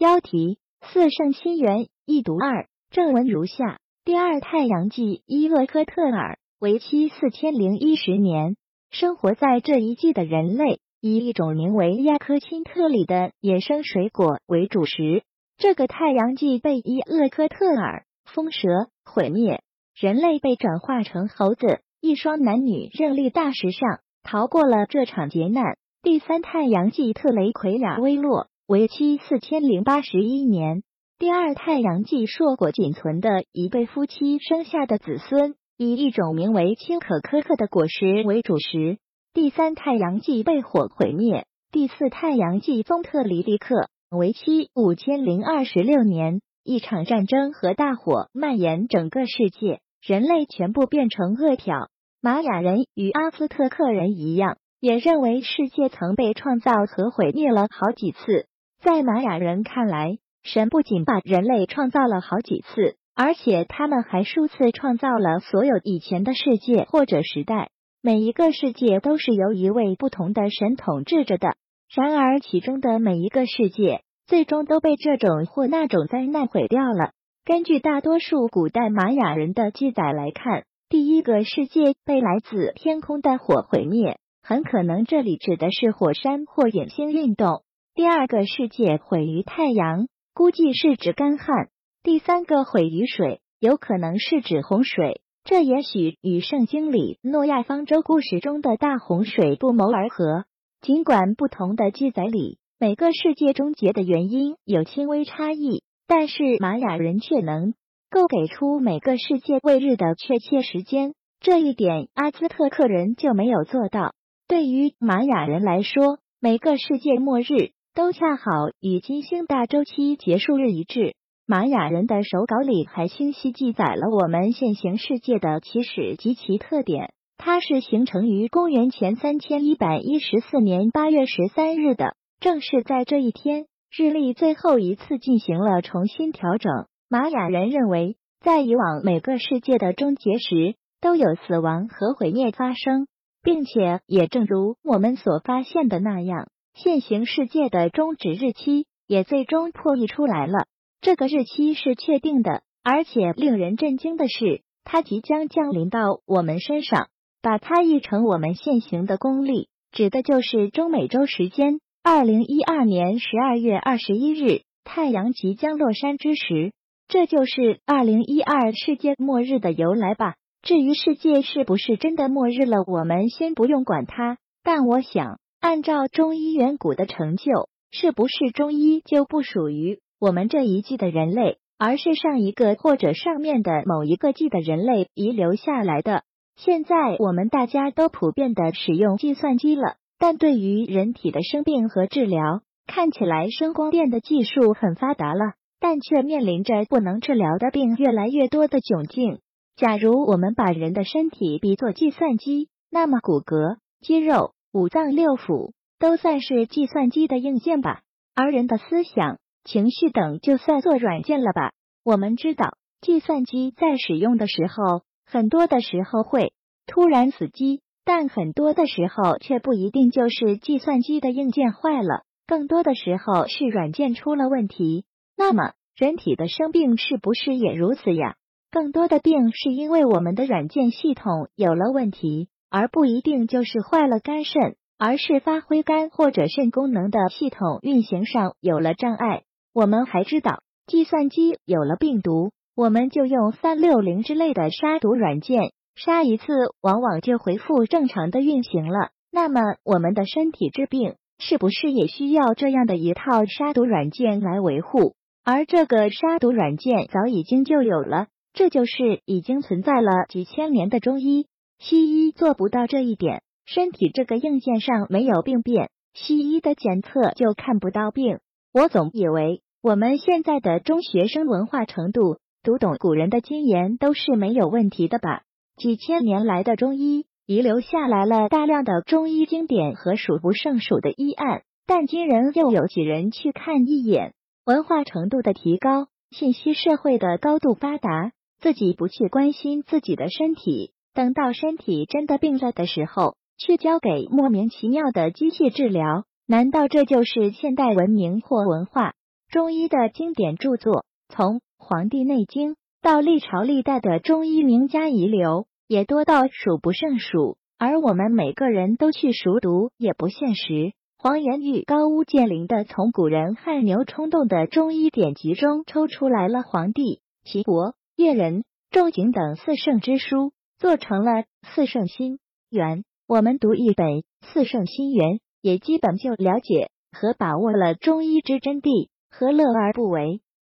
标题：四圣心源。一读二，正文如下：第二太阳纪伊厄科特尔，为期四千零一十年。生活在这一季的人类，以一种名为亚科钦特里的野生水果为主食。这个太阳纪被伊厄科特尔风蛇毁灭，人类被转化成猴子。一双男女任力大石上逃过了这场劫难。第三太阳纪特雷奎亚微洛，为期四千零八十一年。第二太阳纪硕果仅存的一对夫妻生下的子孙。以一种名为青可可克的果实为主食。第三太阳纪被火毁灭。第四太阳纪宗特里利克为期五千零二十六年。一场战争和大火蔓延整个世界，人类全部变成饿殍。玛雅人与阿兹特克人一样，也认为世界曾被创造和毁灭了好几次。在玛雅人看来，神不仅把人类创造了好几次。而且他们还数次创造了所有以前的世界或者时代，每一个世界都是由一位不同的神统治着的。然而，其中的每一个世界最终都被这种或那种灾难毁掉了。根据大多数古代玛雅人的记载来看，第一个世界被来自天空的火毁灭，很可能这里指的是火山或陨星运动。第二个世界毁于太阳，估计是指干旱。第三个毁于水，有可能是指洪水，这也许与圣经里诺亚方舟故事中的大洪水不谋而合。尽管不同的记载里每个世界终结的原因有轻微差异，但是玛雅人却能够给出每个世界末日的确切时间，这一点阿兹特克人就没有做到。对于玛雅人来说，每个世界末日都恰好与金星大周期结束日一致。玛雅人的手稿里还清晰记载了我们现行世界的起始及其特点。它是形成于公元前三千一百一十四年八月十三日的。正是在这一天，日历最后一次进行了重新调整。玛雅人认为，在以往每个世界的终结时，都有死亡和毁灭发生，并且也正如我们所发现的那样，现行世界的终止日期也最终破译出来了。这个日期是确定的，而且令人震惊的是，它即将降临到我们身上。把它译成我们现行的公历，指的就是中美洲时间二零一二年十二月二十一日，太阳即将落山之时。这就是二零一二世界末日的由来吧。至于世界是不是真的末日了，我们先不用管它。但我想，按照中医远古的成就，是不是中医就不属于？我们这一季的人类，而是上一个或者上面的某一个季的人类遗留下来的。现在我们大家都普遍的使用计算机了，但对于人体的生病和治疗，看起来声光电的技术很发达了，但却面临着不能治疗的病越来越多的窘境。假如我们把人的身体比作计算机，那么骨骼、肌肉、五脏六腑都算是计算机的硬件吧，而人的思想。情绪等就算做软件了吧。我们知道，计算机在使用的时候，很多的时候会突然死机，但很多的时候却不一定就是计算机的硬件坏了，更多的时候是软件出了问题。那么，人体的生病是不是也如此呀？更多的病是因为我们的软件系统有了问题，而不一定就是坏了肝肾，而是发挥肝或者肾功能的系统运行上有了障碍。我们还知道，计算机有了病毒，我们就用三六零之类的杀毒软件杀一次，往往就恢复正常的运行了。那么，我们的身体治病是不是也需要这样的一套杀毒软件来维护？而这个杀毒软件早已经就有了，这就是已经存在了几千年的中医。西医做不到这一点，身体这个硬件上没有病变，西医的检测就看不到病。我总以为我们现在的中学生文化程度读懂古人的经言都是没有问题的吧？几千年来的中医遗留下来了大量的中医经典和数不胜数的医案，但今人又有几人去看一眼？文化程度的提高，信息社会的高度发达，自己不去关心自己的身体，等到身体真的病了的时候，却交给莫名其妙的机械治疗。难道这就是现代文明或文化？中医的经典著作，从《黄帝内经》到历朝历代的中医名家遗留，也多到数不胜数。而我们每个人都去熟读，也不现实。黄炎玉高屋建瓴的从古人汗牛充栋的中医典籍中抽出来了黄帝、齐国、越人、仲景等四圣之书，做成了《四圣心源》。我们读一本《四圣心源》，也基本就了解和把握了中医之真谛。何乐而不为？